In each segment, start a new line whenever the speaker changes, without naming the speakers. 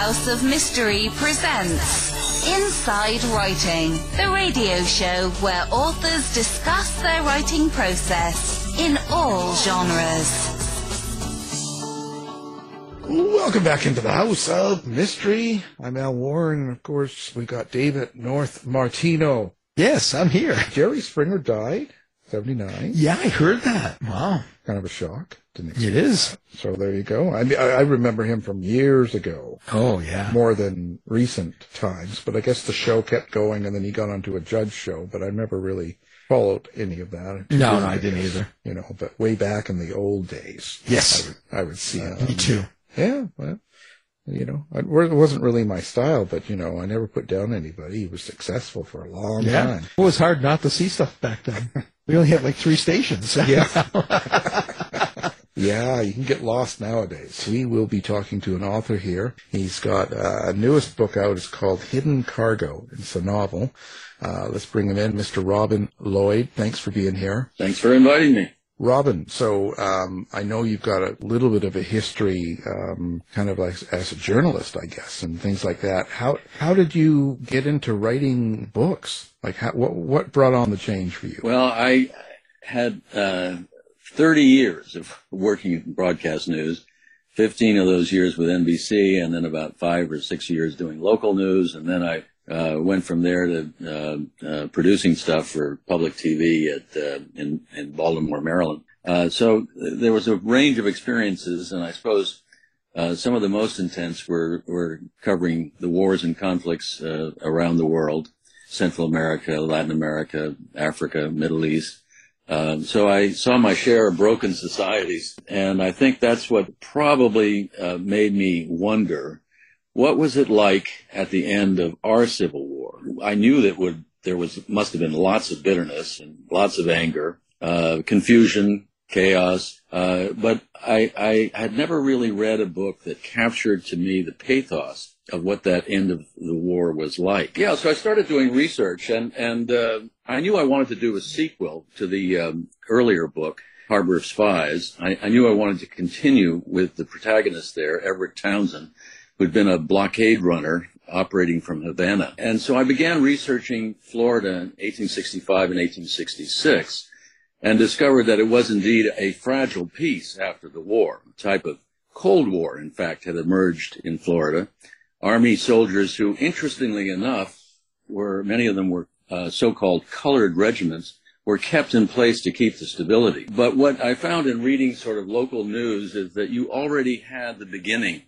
House of Mystery presents Inside Writing, the radio show where authors discuss their writing process in all genres.
Welcome back into the House of Mystery. I'm Al Warren, of course, we got David North Martino.
Yes, I'm here.
Jerry Springer died, 79.
Yeah, I heard that. Wow.
Kind of a shock. Didn't
It is.
So there you go. I mean, I I remember him from years ago,
Oh, yeah.
more than recent times, but I guess the show kept going and then he got onto a judge show, but I never really followed any of that.
No, no, I didn't either.
You know, but way back in the old days.
Yes.
I would, I would see uh, him.
Me too.
Yeah, well, you know, it wasn't really my style, but you know, I never put down anybody. He was successful for a long
Yeah.
time.
It was hard not to see stuff back then. We only have like three stations.
Yeah. Yeah, you can get lost nowadays. We will be talking to an author here. He's got uh, a newest book out. It's called Hidden Cargo. It's a novel. Uh, let's bring him in, Mr. Robin Lloyd. Thanks for being here.
Thanks for inviting me.
Robin, so um, I know you've got a little bit of a history, um, kind of like as a journalist, I guess, and things like that. How how did you get into writing books? Like, how, what what brought on the change for you?
Well, I had uh, 30 years of working in broadcast news, 15 of those years with NBC, and then about five or six years doing local news. And then I uh, went from there to uh, uh, producing stuff for public TV at uh, in, in Baltimore, Maryland. Uh, so there was a range of experiences, and I suppose uh, some of the most intense were, were covering the wars and conflicts uh, around the world, Central America, Latin America, Africa, Middle East. Um, so I saw my share of broken societies, and I think that's what probably uh, made me wonder what was it like at the end of our Civil War. I knew that would there was must have been lots of bitterness and lots of anger, uh, confusion, chaos, uh, but I, I had never really read a book that captured to me the pathos of what that end of the war was like. Yeah, so I started doing research, and and uh, I knew I wanted to do a sequel to the um, earlier book, Harbor of Spies. I, I knew I wanted to continue with the protagonist there, Everett Townsend, who'd been a blockade runner operating from Havana. And so I began researching Florida in 1865 and 1866 and discovered that it was indeed a fragile peace after the war. A type of Cold War, in fact, had emerged in Florida. Army soldiers who, interestingly enough, were, many of them were uh, so-called colored regiments, were kept in place to keep the stability. But what I found in reading sort of local news is that you already had the beginning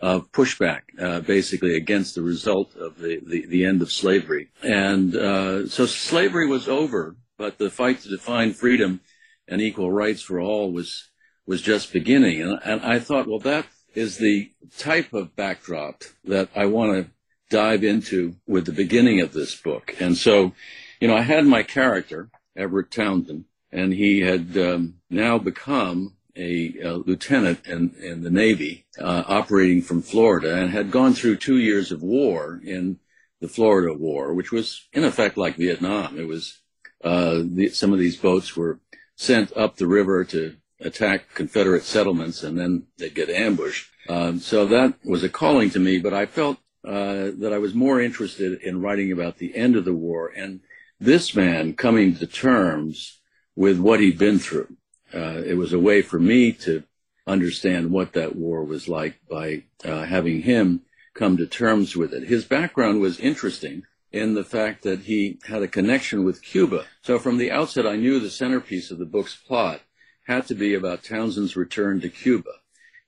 of pushback, uh, basically against the result of the, the, the end of slavery. And uh, so slavery was over, but the fight to define freedom and equal rights for all was was just beginning. And, and I thought, well, that is the type of backdrop that I want to dive into with the beginning of this book. And so, you know, I had my character, Everett Townsend, and he had um, now become a, a lieutenant in, in the Navy, uh, operating from Florida, and had gone through two years of war in the Florida War, which was in effect like Vietnam. It was uh, the, some of these boats were sent up the river to attack Confederate settlements, and then they'd get ambushed. Um, so that was a calling to me, but I felt uh, that I was more interested in writing about the end of the war and this man coming to terms with what he'd been through. Uh, it was a way for me to understand what that war was like by uh, having him come to terms with it. His background was interesting in the fact that he had a connection with Cuba. So from the outset, I knew the centerpiece of the book's plot had to be about Townsend's return to Cuba.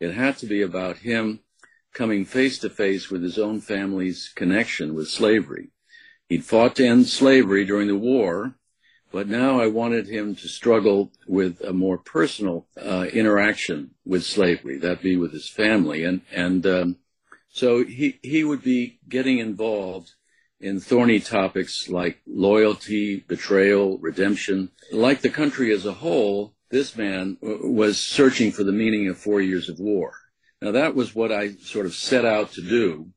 It had to be about him coming face to face with his own family's connection with slavery. He'd fought to end slavery during the war, but now I wanted him to struggle with a more personal uh, interaction with slavery, that be with his family, and and um, so he he would be getting involved in thorny topics like loyalty, betrayal, redemption. Like the country as a whole, this man was searching for the meaning of four years of war. Now that was what I sort of set out to do,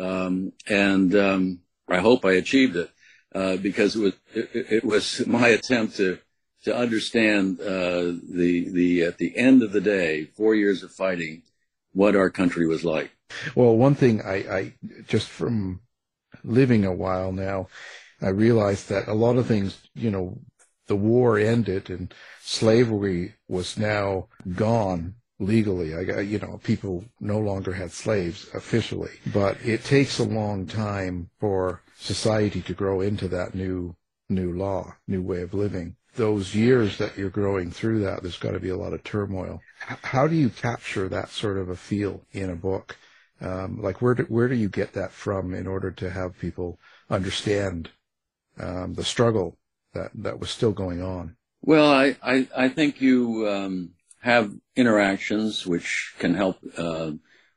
um, and um, I hope I achieved it uh, because it was it, it was my attempt to to understand uh, the the at the end of the day, four years of fighting what our country was like.
Well, one thing I, I just from living a while now, I realized that a lot of things, you know, the war ended and slavery was now gone legally. I you know, people no longer had slaves officially, but it takes a long time for society to grow into that new, new law, new way of living. Those years that you're growing through that, there's got to be a lot of turmoil. How do you capture that sort of a feel in a book? Um, like where do, where do you get that from in order to have people understand um, the struggle that, that was still going on?
Well, I, I, I think you um, have interactions which can help uh,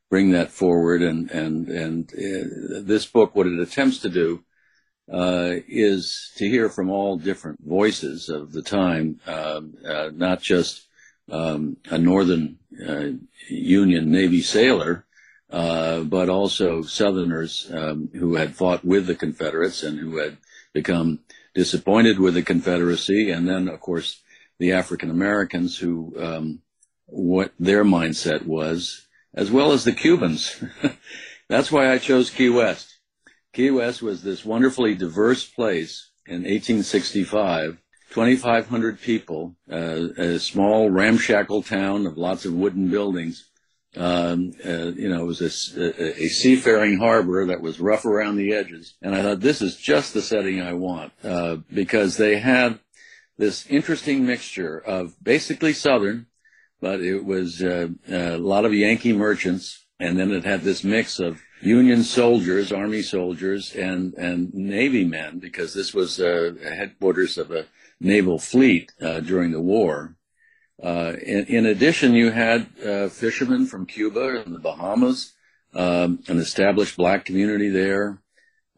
bring that forward. And, and, and uh, this book, what it attempts to do uh, is to hear from all different voices of the time, um, uh, not just um, a Northern uh, Union Navy sailor, uh, but also Southerners um, who had fought with the Confederates and who had become disappointed with the Confederacy, and then, of course, the African Americans who um, what their mindset was, as well as the Cubans. That's why I chose Key West. Key West was this wonderfully diverse place in 1865. 2,500 people, uh, a small ramshackle town of lots of wooden buildings. Um, uh, you know, it was a, a, seafaring harbor that was rough around the edges. And I thought, this is just the setting I want, uh, because they had this interesting mixture of basically Southern, but it was uh, a lot of Yankee merchants. And then it had this mix of Union soldiers, Army soldiers, and, and Navy men, because this was uh, headquarters of a naval fleet uh, during the war. Uh, in, in, addition, you had uh, fishermen from Cuba and the Bahamas, um, an established black community there.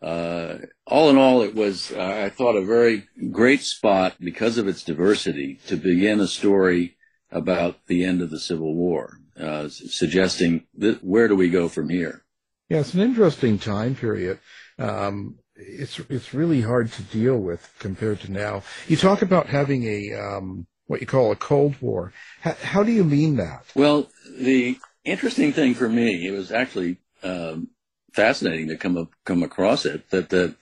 Uh, all in all, it was, uh, I thought, a very great spot because of its diversity to begin a story about the end of the Civil War, uh, suggesting that where do we go from here?
Yeah, it's an interesting time period. Um, it's it's really hard to deal with compared to now. You talk about having a um, what you call a Cold War. How, how, do you mean that?
Well, the interesting thing for me, it was actually um, fascinating to come up, come across it that the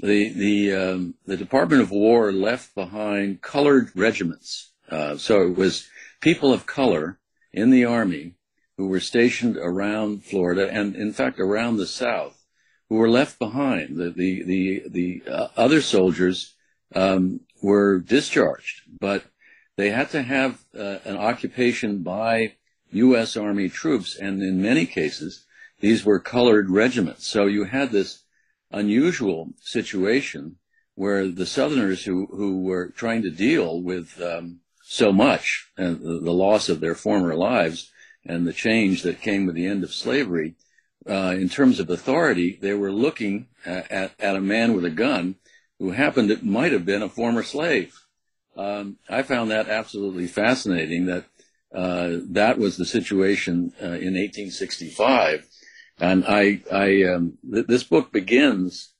the the um, the Department of War left behind colored regiments. Uh, so it was people of color in the army who were stationed around Florida and, in fact, around the South, who were left behind. The the the, the uh, other soldiers um, were discharged, but they had to have uh, an occupation by U.S. Army troops, and in many cases, these were colored regiments. So you had this unusual situation where the Southerners who, who were trying to deal with um, so much and the, the, loss of their former lives and the change that came with the end of slavery, uh, in terms of authority, they were looking at, at, at, a man with a gun who happened to might have been a former slave. Um, I found that absolutely fascinating. That uh, that was the situation uh, in 1865, and I, I um, th- this book begins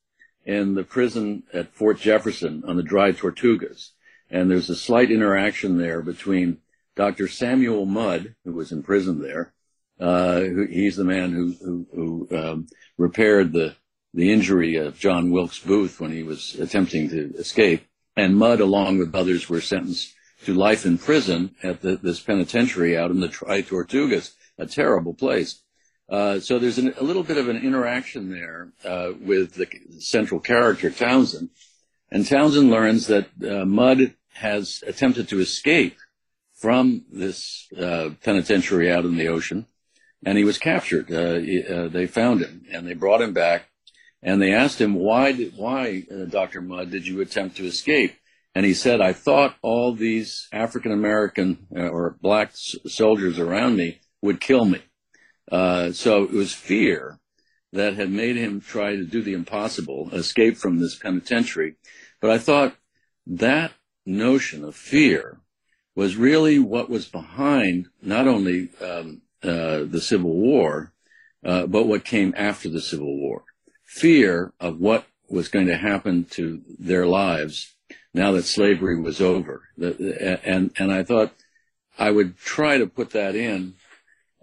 in the prison at Fort Jefferson on the Dry Tortugas, and there's a slight interaction there between Dr. Samuel Mudd, who was in prison there. Uh, who, he's the man who who, who um, repaired the the injury of John Wilkes Booth when he was attempting to escape and Mudd, along with others, were sentenced to life in prison at the, this penitentiary out in the Dry Tortugas, a terrible place. Uh, so there's an, a little bit of an interaction there uh, with the central character Townsend, and Townsend learns that uh, Mudd has attempted to escape from this uh, penitentiary out in the ocean, and he was captured. Uh, he, they found him and they brought him back and they asked him, why, did, why, Dr. Mudd, did you attempt to escape? And he said, I thought all these African American or black s- soldiers around me would kill me. Uh, so it was fear that had made him try to do the impossible, escape from this penitentiary. But I thought that notion of fear was really what was behind not only um, uh, the Civil War, uh, but what came after the Civil War fear of what was going to happen to their lives now that slavery was over. And, and I thought I would try to put that in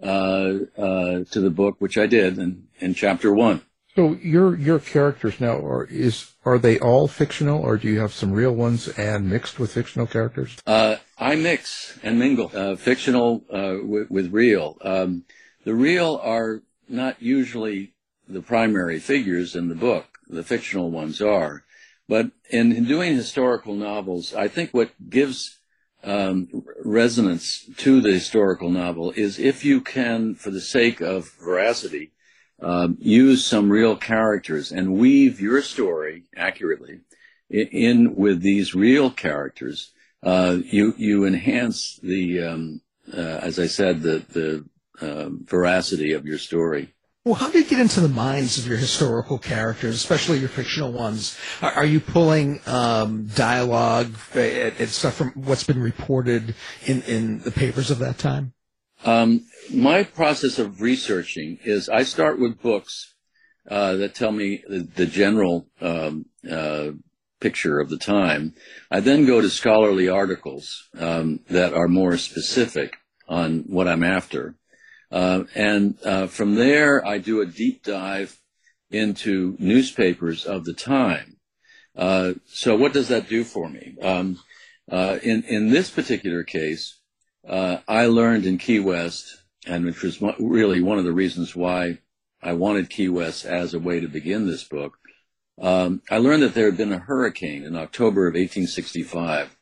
uh, uh, to the book, which I did in, in chapter one.
So your your characters now are is are they all fictional, or do you have some real ones and mixed with fictional characters?
Uh, I mix and mingle uh, fictional uh, with, with, real. Um, the real are not usually the primary figures in the book. The fictional ones are, but in, in doing historical novels, I think what gives um, resonance to the historical novel is if you can, for the sake of veracity, um, use some real characters and weave your story accurately in, in with these real characters, uh, you you enhance the, um, uh, as I said, the the uh, veracity of your story.
Well, how do you get into the minds of your historical characters, especially your fictional ones? Are, are you pulling um, dialogue and stuff from what's been reported in, in the papers of that time?
Um, my process of researching is I start with books uh, that tell me the, the general um, uh, picture of the time. I then go to scholarly articles um, that are more specific on what I'm after. Uh, and uh, from there, I do a deep dive into newspapers of the time. Uh, so what does that do for me? Um, uh, in, in this particular case, I learned in Key West and which was really one of the reasons why I wanted Key West as a way to begin this book. Um, I learned that there had been a hurricane in October of 1865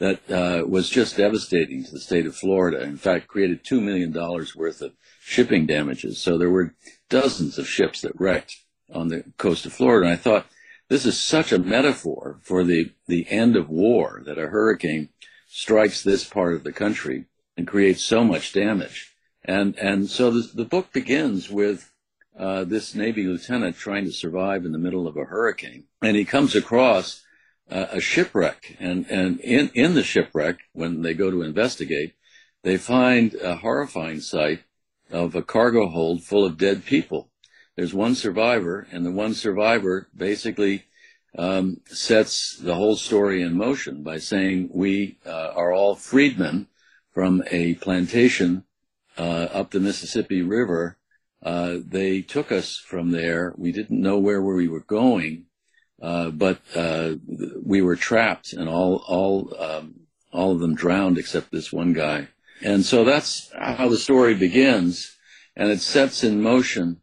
that uh, was just devastating to the state of Florida. In fact, created $2 million worth of shipping damages. So there were dozens of ships that wrecked on the coast of Florida. And I thought, this is such a metaphor for the, the end of war that a hurricane strikes this part of the country and creates so much damage. And and so the, the book begins with uh, this Navy lieutenant trying to survive in the middle of a hurricane, and he comes across uh, a shipwreck. And and in in the shipwreck, when they go to investigate, they find a horrifying sight of a cargo hold full of dead people. There's one survivor, and the one survivor basically um, sets the whole story in motion by saying we uh, are all freedmen from a plantation uh, up the Mississippi River. Uh, they took us from there. We didn't know where we were going, uh, but uh, we were trapped, and all all um, all of them drowned except this one guy. And so that's how the story begins, and it sets in motion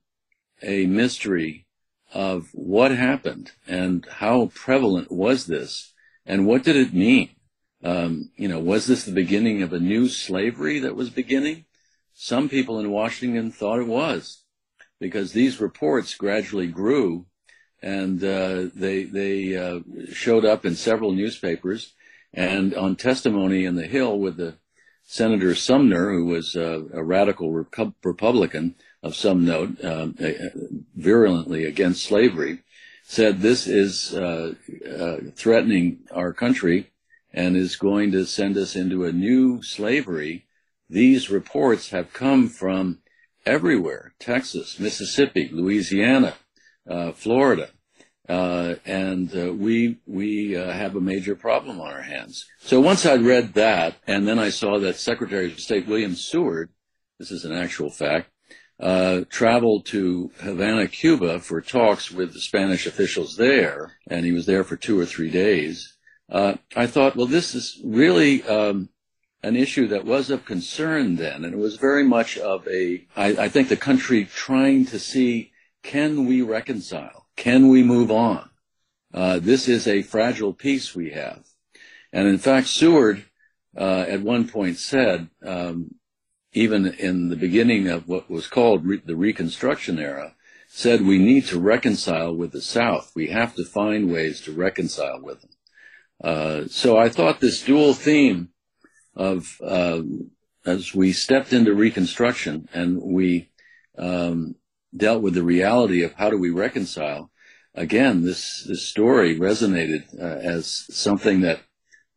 a mystery of what happened and how prevalent was this, and what did it mean. Um, you know, was this the beginning of a new slavery that was beginning? Some people in Washington thought it was because these reports gradually grew and uh, they they uh, showed up in several newspapers and on testimony in the Hill with the Senator Sumner, who was uh, a radical Republican of some note, uh, virulently against slavery, said this is uh, uh, threatening our country and is going to send us into a new slavery. These reports have come from everywhere. Texas, Mississippi, Louisiana, Florida. Uh, and uh, we we uh, have a major problem on our hands. So once I read that, and then I saw that Secretary of State William Seward, this is an actual fact, uh, traveled to Havana, Cuba, for talks with the Spanish officials there, and he was there for two or three days. Uh, I thought, well, this is really um, an issue that was of concern then, and it was very much of a, I, I think the country trying to see, can we reconcile? Can we move on? Uh, this is a fragile peace we have. And in fact, Seward uh, at one point said, um, even in the beginning of what was called re- the Reconstruction era, said we need to reconcile with the South. We have to find ways to reconcile with them. Uh, so I thought this dual theme of uh, as we stepped into Reconstruction and we um, dealt with the reality of how do we reconcile. Again, this this story resonated uh, as something that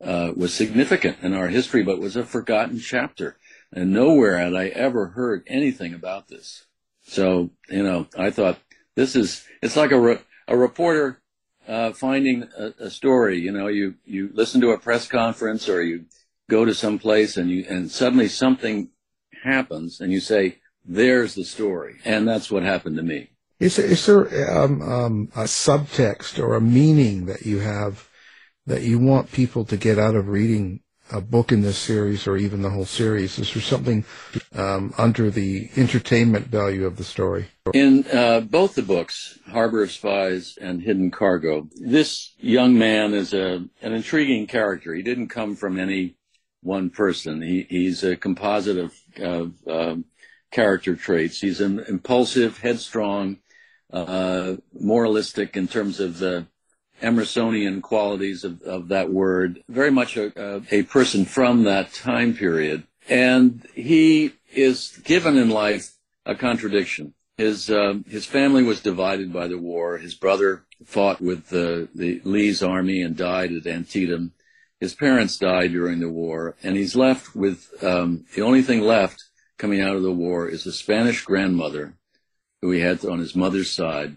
uh, was significant in our history, but was a forgotten chapter. And nowhere had I ever heard anything about this. So, you know, I thought this is, it's like a, re- a reporter uh, finding a, a, story. You know, you, you listen to a press conference or you go to some place and you and suddenly something happens and you say, there's the story. And that's what happened to me.
Is there, is there um, um, a subtext or a meaning that you have that you want people to get out of reading a book in this series or even the whole series? Is there something um, under the entertainment value of the story?
In uh, both the books, Harbor of Spies and Hidden Cargo, this young man is a, an intriguing character. He didn't come from any one person. He, he's a composite of, of uh, character traits. He's an impulsive, headstrong, uh, moralistic in terms of the Emersonian qualities of, of that word, very much a, a, person from that time period. And he is given in life a contradiction. His, uh, his family was divided by the war. His brother fought with the, the Lee's army and died at Antietam. His parents died during the war, and he's left with um, the only thing left coming out of the war is a Spanish grandmother who he had on his mother's side,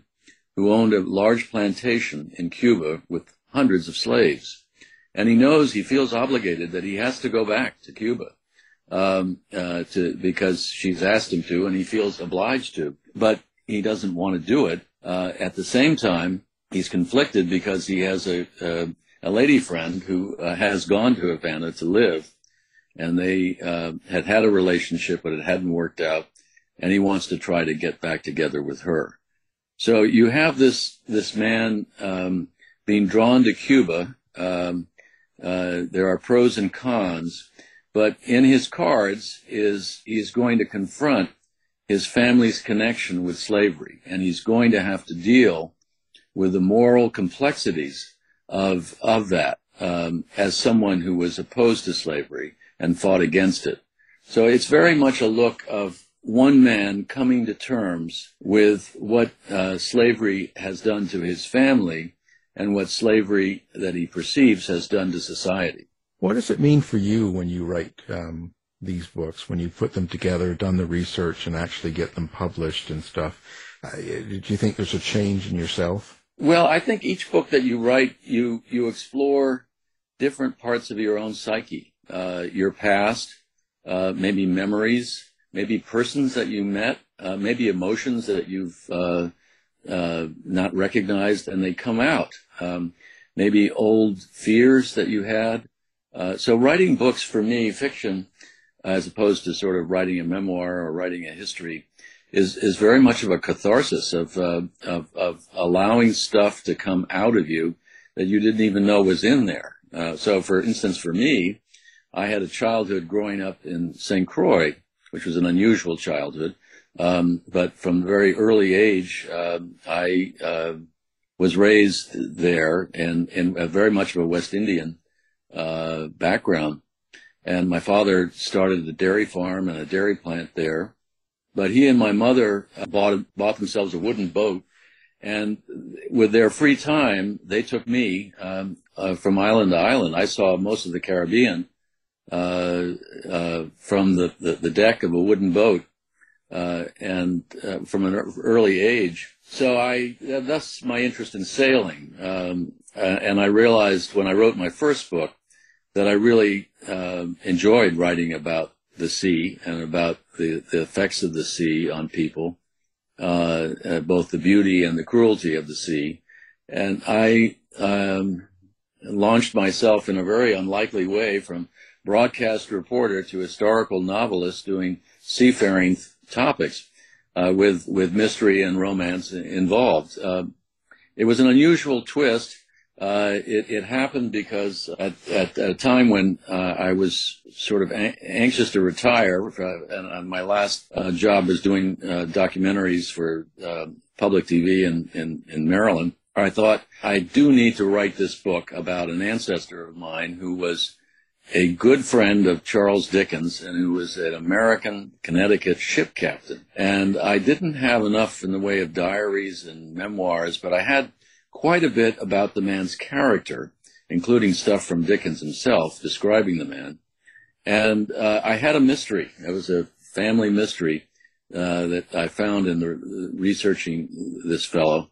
who owned a large plantation in Cuba with hundreds of slaves. And he knows, he feels obligated that he has to go back to Cuba um, uh, to, because she's asked him to, and he feels obliged to. But he doesn't want to do it. Uh, at the same time, he's conflicted because he has a, a, a lady friend who uh, has gone to Havana to live, and they uh, had had a relationship, but it hadn't worked out, and he wants to try to get back together with her. So you have this this man um, being drawn to Cuba. Um, uh, there are pros and cons, but in his cards is he's going to confront his family's connection with slavery, and he's going to have to deal with the moral complexities of of that um, as someone who was opposed to slavery and fought against it. So it's very much a look of one man coming to terms with what uh, slavery has done to his family and what slavery that he perceives has done to society.
What does it mean for you when you write um, these books, when you put them together, done the research, and actually get them published and stuff? Uh, did you think there's a change in yourself?
Well, I think each book that you write, you you explore different parts of your own psyche, uh, your past, uh, maybe memories, maybe persons that you met, uh, maybe emotions that you've uh, uh, not recognized, and they come out. Um, maybe old fears that you had. Uh, so writing books for me, fiction, as opposed to sort of writing a memoir or writing a history, is is very much of a catharsis of of, of allowing stuff to come out of you that you didn't even know was in there. Uh, so, for instance, for me, I had a childhood growing up in St. Croix which was an unusual childhood. Um, but from a very early age, uh, I uh, was raised there and in very much of a West Indian uh, background. And my father started a dairy farm and a dairy plant there. But he and my mother bought bought themselves a wooden boat, and with their free time, they took me um, uh, from island to island. I saw most of the Caribbean, uh, uh, from the, the, the, deck of a wooden boat uh, and from an early age. So I, that's my interest in sailing. Um, and I realized when I wrote my first book that I really enjoyed writing about the sea and about the, the effects of the sea on people, uh, uh, both the beauty and the cruelty of the sea. And I um, launched myself in a very unlikely way from broadcast reporter to historical novelist doing seafaring topics uh, with with mystery and romance involved. Uh, it was an unusual twist. Uh, it, it, happened because at, at, a time when uh, I was sort of anxious to retire, uh, and, and, my last uh, job was doing documentaries for public TV in, in, in Maryland, I thought I do need to write this book about an ancestor of mine who was a good friend of Charles Dickens and who was an American Connecticut ship captain. And I didn't have enough in the way of diaries and memoirs, but I had quite a bit about the man's character, including stuff from Dickens himself describing the man. And uh, I had a mystery. It was a family mystery uh, that I found in the, researching this fellow,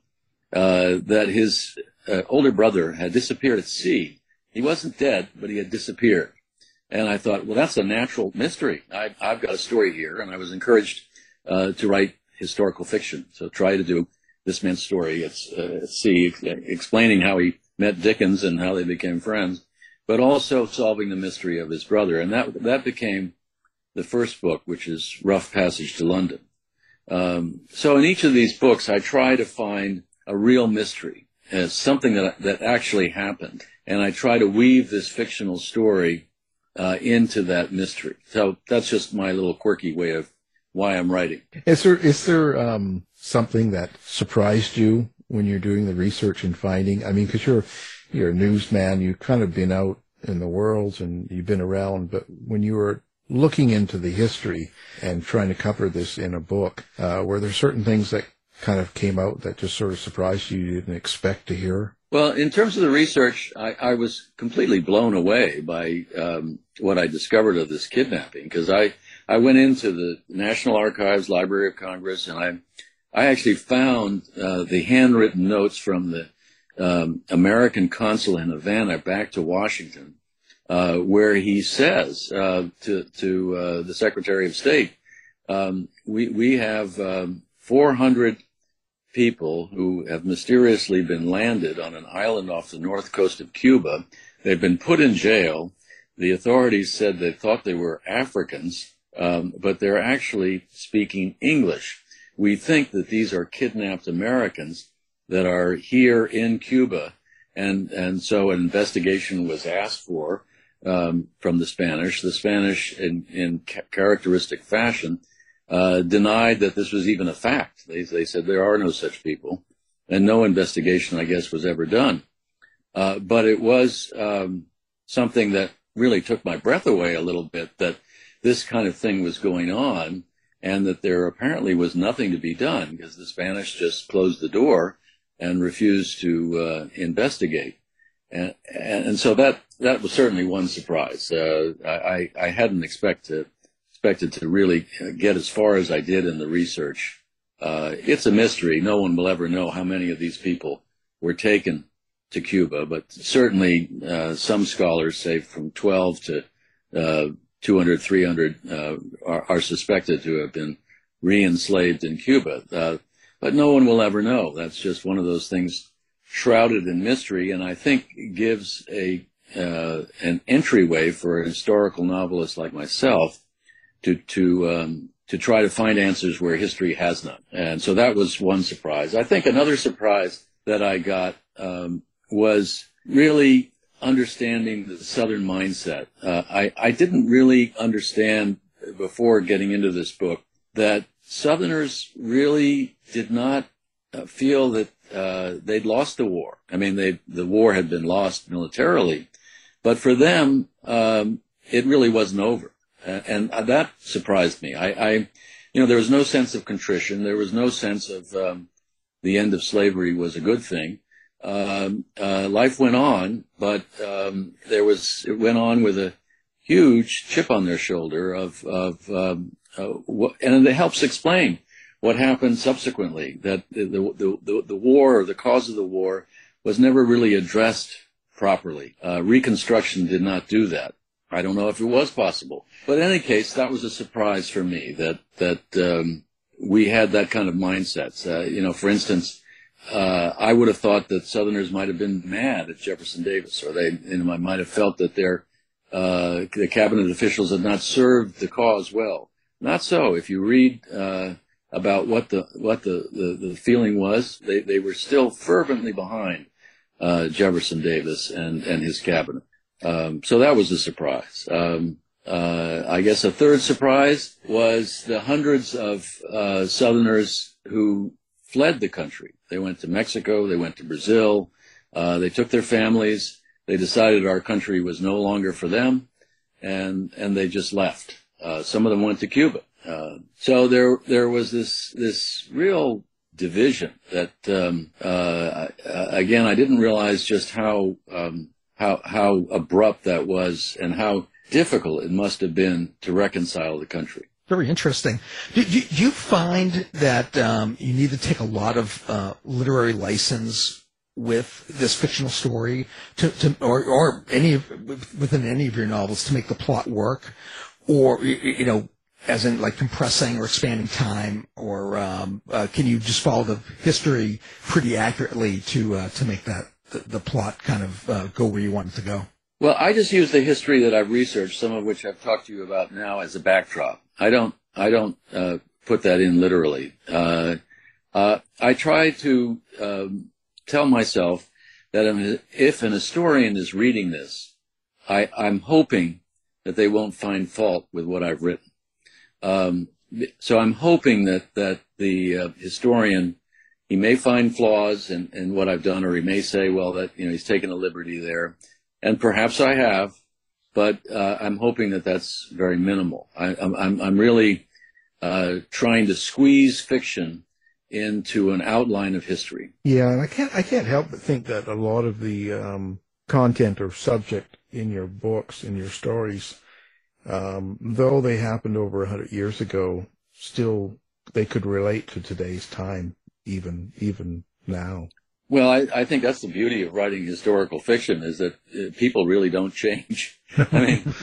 uh, that his uh, older brother had disappeared at sea he wasn't dead, but he had disappeared. And I thought, well, that's a natural mystery. I, have got a story here, and I was encouraged uh, to write historical fiction. So try to do this man's story. It's uh, see explaining how he met Dickens and how they became friends, but also solving the mystery of his brother. And that that became the first book, which is Rough Passage to London. Um, so in each of these books, I try to find a real mystery, uh, something that that actually happened, and I try to weave this fictional story uh, into that mystery. So that's just my little quirky way of why I'm writing.
Is there is there um, something that surprised you when you're doing the research and finding? I mean, because you're you're a newsman, you've kind of been out in the world and you've been around, but when you were looking into the history and trying to cover this in a book, uh, were there certain things that kind of came out that just sort of surprised you, you didn't expect to hear?
Well, in terms of the research, I, I was completely blown away by um, what I discovered of this kidnapping because I, I went into the National Archives, Library of Congress, and I, I actually found uh, the handwritten notes from the um, American consul in Havana back to Washington, uh, where he says uh, to to uh, the Secretary of State, um, "We we have um, 400 people who have mysteriously been landed on an island off the north coast of Cuba. They've been put in jail. The authorities said they thought they were Africans, um, but they're actually speaking English. We think that these are kidnapped Americans that are here in Cuba, and and so an investigation was asked for um, from the Spanish. The Spanish, in, in characteristic fashion, uh, denied that this was even a fact. They, they said there are no such people, and no investigation, I guess, was ever done. Uh, but it was um, something that really took my breath away a little bit that this kind of thing was going on, and that there apparently was nothing to be done because the Spanish just closed the door and refused to uh, investigate. And, and, so that that was certainly one surprise. Uh, I, I hadn't expected expected to really get as far as I did in the research. Uh, it's a mystery. No one will ever know how many of these people were taken to Cuba, but certainly uh, some scholars say from 12 to uh, 200, 300 uh, are, are, suspected to have been re-enslaved in Cuba. Uh, but no one will ever know. That's just one of those things shrouded in mystery, and I think gives a uh, an entryway for a historical novelist like myself to to um, to try to find answers where history has none. And so that was one surprise. I think another surprise that I got um, was really understanding the Southern mindset. Uh, I I didn't really understand before getting into this book that Southerners really did not uh, feel that uh, they'd lost the war. I mean, they the war had been lost militarily, but for them, um, it really wasn't over. Uh, and that surprised me. I, I, you know, there was no sense of contrition. There was no sense of um, the end of slavery was a good thing. Um, uh, life went on, but um, there was it went on with a huge chip on their shoulder of of um, uh, what, and it helps explain what happened subsequently. That the the, the the war the cause of the war was never really addressed properly. Uh, Reconstruction did not do that. I don't know if it was possible, but in any case, that was a surprise for me that that um, we had that kind of mindset. Uh, you know, for instance, uh, I would have thought that Southerners might have been mad at Jefferson Davis, or they you know, might have felt that their uh, the cabinet officials had not served the cause well. Not so. If you read uh, about what the what the, the, the, feeling was, they, they were still fervently behind uh, Jefferson Davis and, and his cabinet. Um, so that was a surprise. Um, uh, I guess a third surprise was the hundreds of uh, Southerners who fled the country. They went to Mexico, they went to Brazil, uh, they took their families, they decided our country was no longer for them, and and they just left. Uh, some of them went to Cuba. Uh, so there there was this this real division that um, uh, again I didn't realize just how um, how how abrupt that was and how difficult it must have been to reconcile the country.
Very interesting. Do, do, do you find that um, you need to take a lot of uh, literary license with this fictional story to, to or, or any within any of your novels to make the plot work, or you know as in like compressing or expanding time, or um, uh, can you just follow the history pretty accurately to uh, to make that the, the plot kind of uh, go where you want it to go?
Well, I just use the history that I've researched, some of which I've talked to you about now, as a backdrop. I don't I don't uh, put that in literally. Uh, uh, I try to um, tell myself that if an historian is reading this, I, I'm hoping that they won't find fault with what I've written. Um, so I'm hoping that that the uh, historian he may find flaws in, in what I've done, or he may say, well, that you know he's taken a liberty there, and perhaps I have, but uh, I'm hoping that that's very minimal. I, I'm, I'm really uh, trying to squeeze fiction into an outline of history.
Yeah, and I can't I can't help but think that a lot of the um, content or subject in your books, in your stories, um, though they happened over a hundred years ago, still they could relate to today's time, even even now.
Well, I, I think that's the beauty of writing historical fiction is that uh, people really don't change. I mean,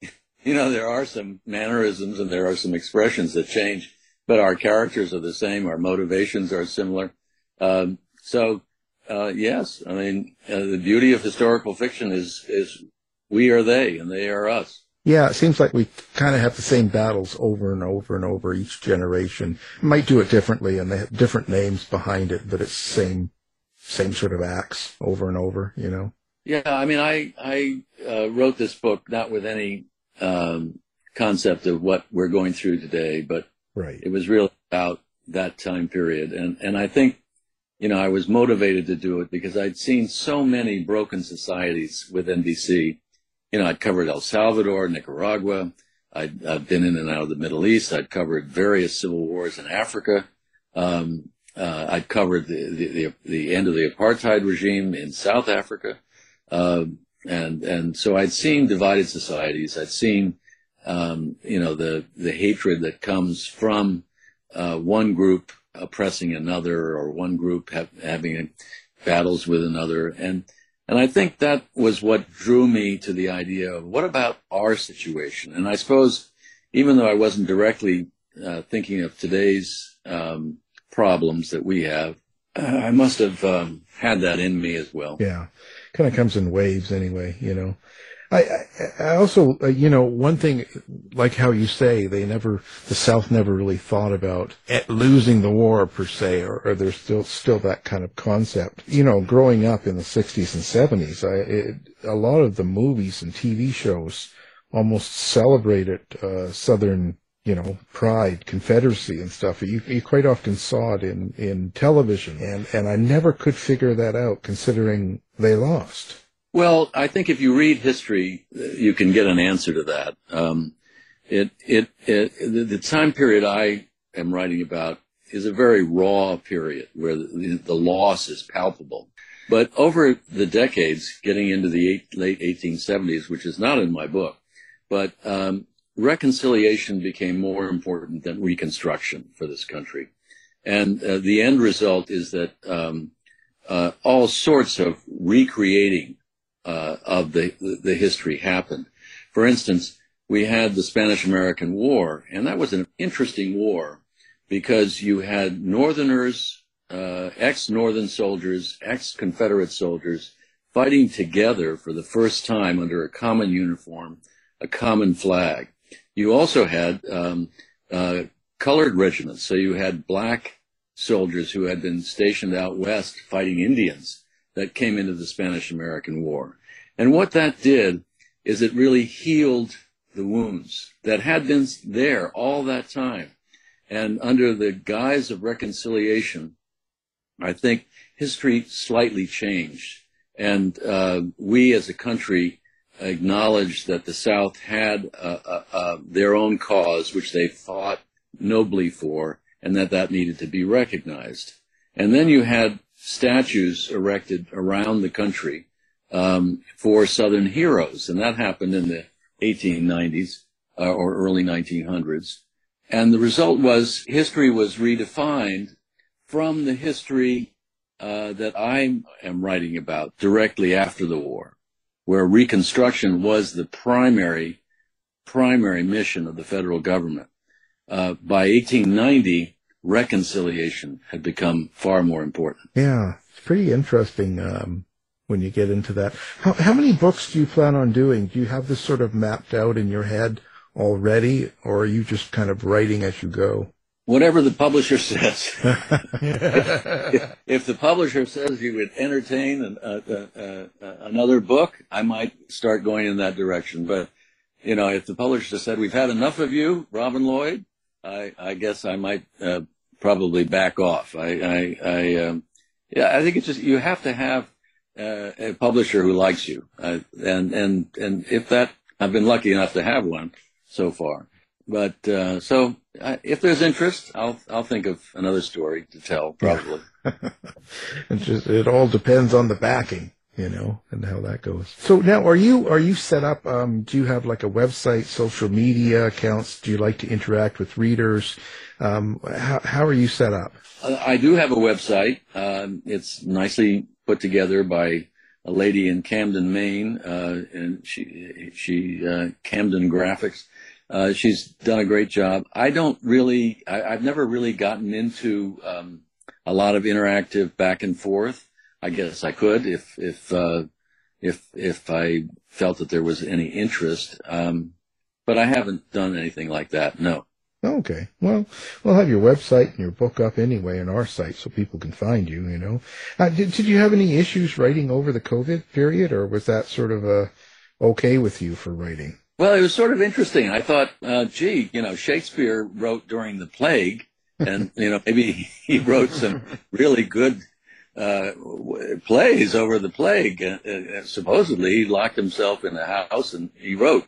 you know, there are some mannerisms and there are some expressions that change, but our characters are the same. Our motivations are similar. Um, so, uh, yes, I mean, uh, the beauty of historical fiction is, is we are they and they are us.
Yeah, it seems like we kind of have the same battles over and over and over each generation. Might do it differently and they have different names behind it, but it's same, same sort of acts over and over, you know?
Yeah, I mean, I, I uh, wrote this book not with any um, concept of what we're going through today, but
Right.
It was really about that time period. And, and I think, you know, I was motivated to do it because I'd seen so many broken societies with NBC. You know, I'd covered El Salvador, Nicaragua. I'd, I'd been in and out of the Middle East. I'd covered various civil wars in Africa. Um, uh, I'd covered the, the, the, the, end of the apartheid regime in South Africa. Um, and, and so I'd seen divided societies. I'd seen um, you know, the, the hatred that comes from uh, one group oppressing another or one group have, having battles with another. And, and I think that was what drew me to the idea of what about our situation? And I suppose even though I wasn't directly uh, thinking of today's um, problems that we have, uh, I must have um, had that in me as well.
Yeah, kind of comes in waves anyway, you know. I, I also, uh, you know, one thing, like how you say, they never, the South never really thought about losing the war per se, or, or there's still still that kind of concept. You know, growing up in the '60s and '70s, I, it, a lot of the movies and TV shows almost celebrated uh, Southern, you know, pride, Confederacy, and stuff. You, you quite often saw it in in television, and and I never could figure that out, considering they lost.
Well, I think if you read history, you can get an answer to that. Um, it, it, it, the time period I am writing about is a very raw period where the, the loss is palpable. But over the decades, getting into the eight, late 1870s, which is not in my book, but um, reconciliation became more important than reconstruction for this country. And uh, the end result is that um, uh, all sorts of recreating uh, of the, the history happened. For instance, we had the Spanish American War, and that was an interesting war because you had Northerners, uh, ex Northern soldiers, ex Confederate soldiers fighting together for the first time under a common uniform, a common flag. You also had um, uh, colored regiments, so you had black soldiers who had been stationed out west fighting Indians that came into the Spanish American War. And what that did is it really healed the wounds that had been there all that time. And under the guise of reconciliation, I think history slightly changed. And uh, we as a country acknowledged that the South had uh, uh, uh their own cause, which they fought nobly for, and that that needed to be recognized. And then you had statues erected around the country um, for Southern heroes, and that happened in the 1890s uh, or early 1900s. And the result was history was redefined from the history uh, that I am writing about directly after the war, where Reconstruction was the primary primary mission of the federal government. uh, by 1890, reconciliation had become far more important.
Yeah, it's pretty interesting um, when you get into that. How, how many books do you plan on doing? Do you have this sort of mapped out in your head already, or are you just kind of writing as you go?
Whatever the publisher says. if, if, the publisher says you would entertain an, uh, uh, uh, another book, I might start going in that direction. But you know, if the publisher said we've had enough of you, Robin Lloyd, I, I guess I might uh, probably back off. I, I, I um, yeah, I think it's just you have to have uh, a publisher who likes you, uh, and and and if that, I've been lucky enough to have one so far. But uh, so if there's interest, I'll I'll think of another story to tell. Probably.
it just it all depends on the backing, you know, and how that goes. So now, are you are you set up? Um, do you have like a website, social media accounts? Do you like to interact with readers? Um, how how are you set up?
I do have a website. Um, it's nicely put together by a lady in Camden, Maine, uh, and she she uh, Camden Graphics uh, she's done a great job. I don't really, I, have never really gotten into um, a lot of interactive back and forth. I guess I could if if uh, if if I felt that there was any interest, um, but I haven't done anything like that. No.
Okay. Well, we'll have your website and your book up anyway on our site so people can find you, you know. Uh, did, did you have any issues writing over the COVID period or was that sort of a okay with you for writing?
Well, it was sort of interesting. I thought, uh, gee, you know, Shakespeare wrote during the plague, and you know, maybe he wrote some really good uh, plays over the plague. Uh, uh, supposedly, he locked himself in a house and he wrote.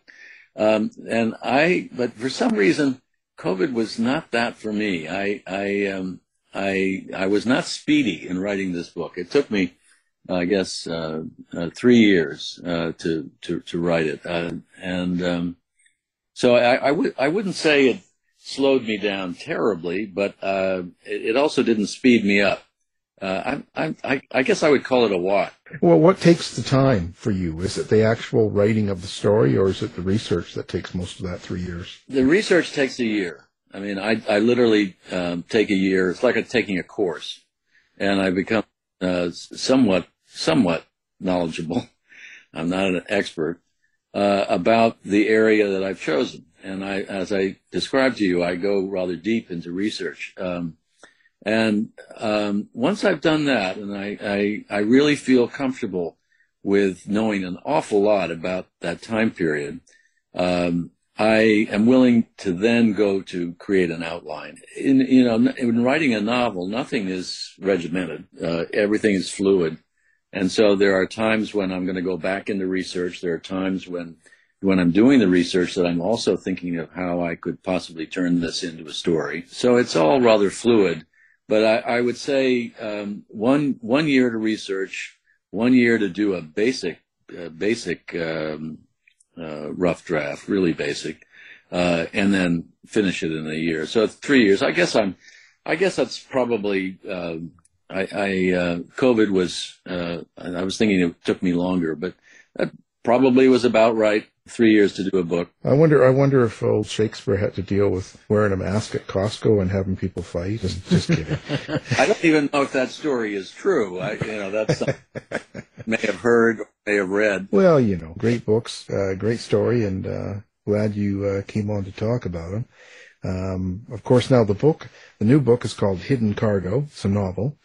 Um, and I, but for some reason, COVID was not that for me. I, I, um, I, I was not speedy in writing this book. It took me I guess uh, uh, three years uh, to, to to write it, uh, and um, so I, I would I wouldn't say it slowed me down terribly, but uh, it, it, also didn't speed me up. Uh, I, I, I guess I would call it a what.
Well, what takes the time for you? Is it the actual writing of the story, or is it the research that takes most of that three years?
The research takes a year. I mean, I I literally um, take a year. It's like a, taking a course, and I become uh, somewhat somewhat knowledgeable. I'm not an expert uh, about the area that I've chosen. And I, as I described to you, I go rather deep into research. Um, and um, once I've done that, and I, I, I really feel comfortable with knowing an awful lot about that time period, um, I am willing to then go to create an outline. In you know, in writing a novel, nothing is regimented. Uh, everything is fluid. And so there are times when I'm going to go back into research. There are times when, when I'm doing the research that I'm also thinking of how I could possibly turn this into a story. So it's all rather fluid. But I, I would say um, one one year to research, one year to do a basic uh, basic um, uh, rough draft, really basic, uh, and then finish it in a year. So three years. I guess I'm. I guess that's probably um, I, I uh, COVID was. Uh, I was thinking it took me longer, but that probably was about right. Three years to do a book.
I wonder. I wonder if old Shakespeare had to deal with wearing a mask at Costco and having people fight. Just, just kidding.
I don't even know if that story is true. I, you know, that's may have heard, may have read.
Well, you know, great books, uh, great story, and uh, glad you uh, came on to talk about them. Um, of course, now the book, the new book is called Hidden Cargo. It's a novel.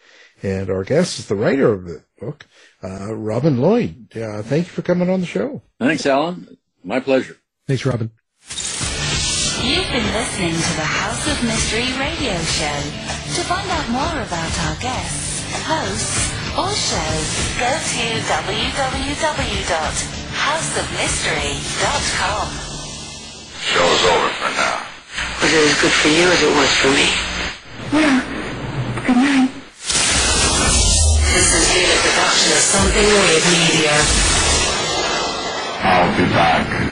And our guest is the writer of the book, uh, Robin Lloyd. Uh, thank you for coming on the show.
Thanks, Alan. My pleasure.
Thanks, Robin.
You've been listening to the House of Mystery radio show. To find out more about our guests, hosts, or shows, go to www.houseofmystery.com.
Show's over for now.
Was it as good for you as it was for me?
Yeah. Good night.
Production of Something Media.
I'll be back.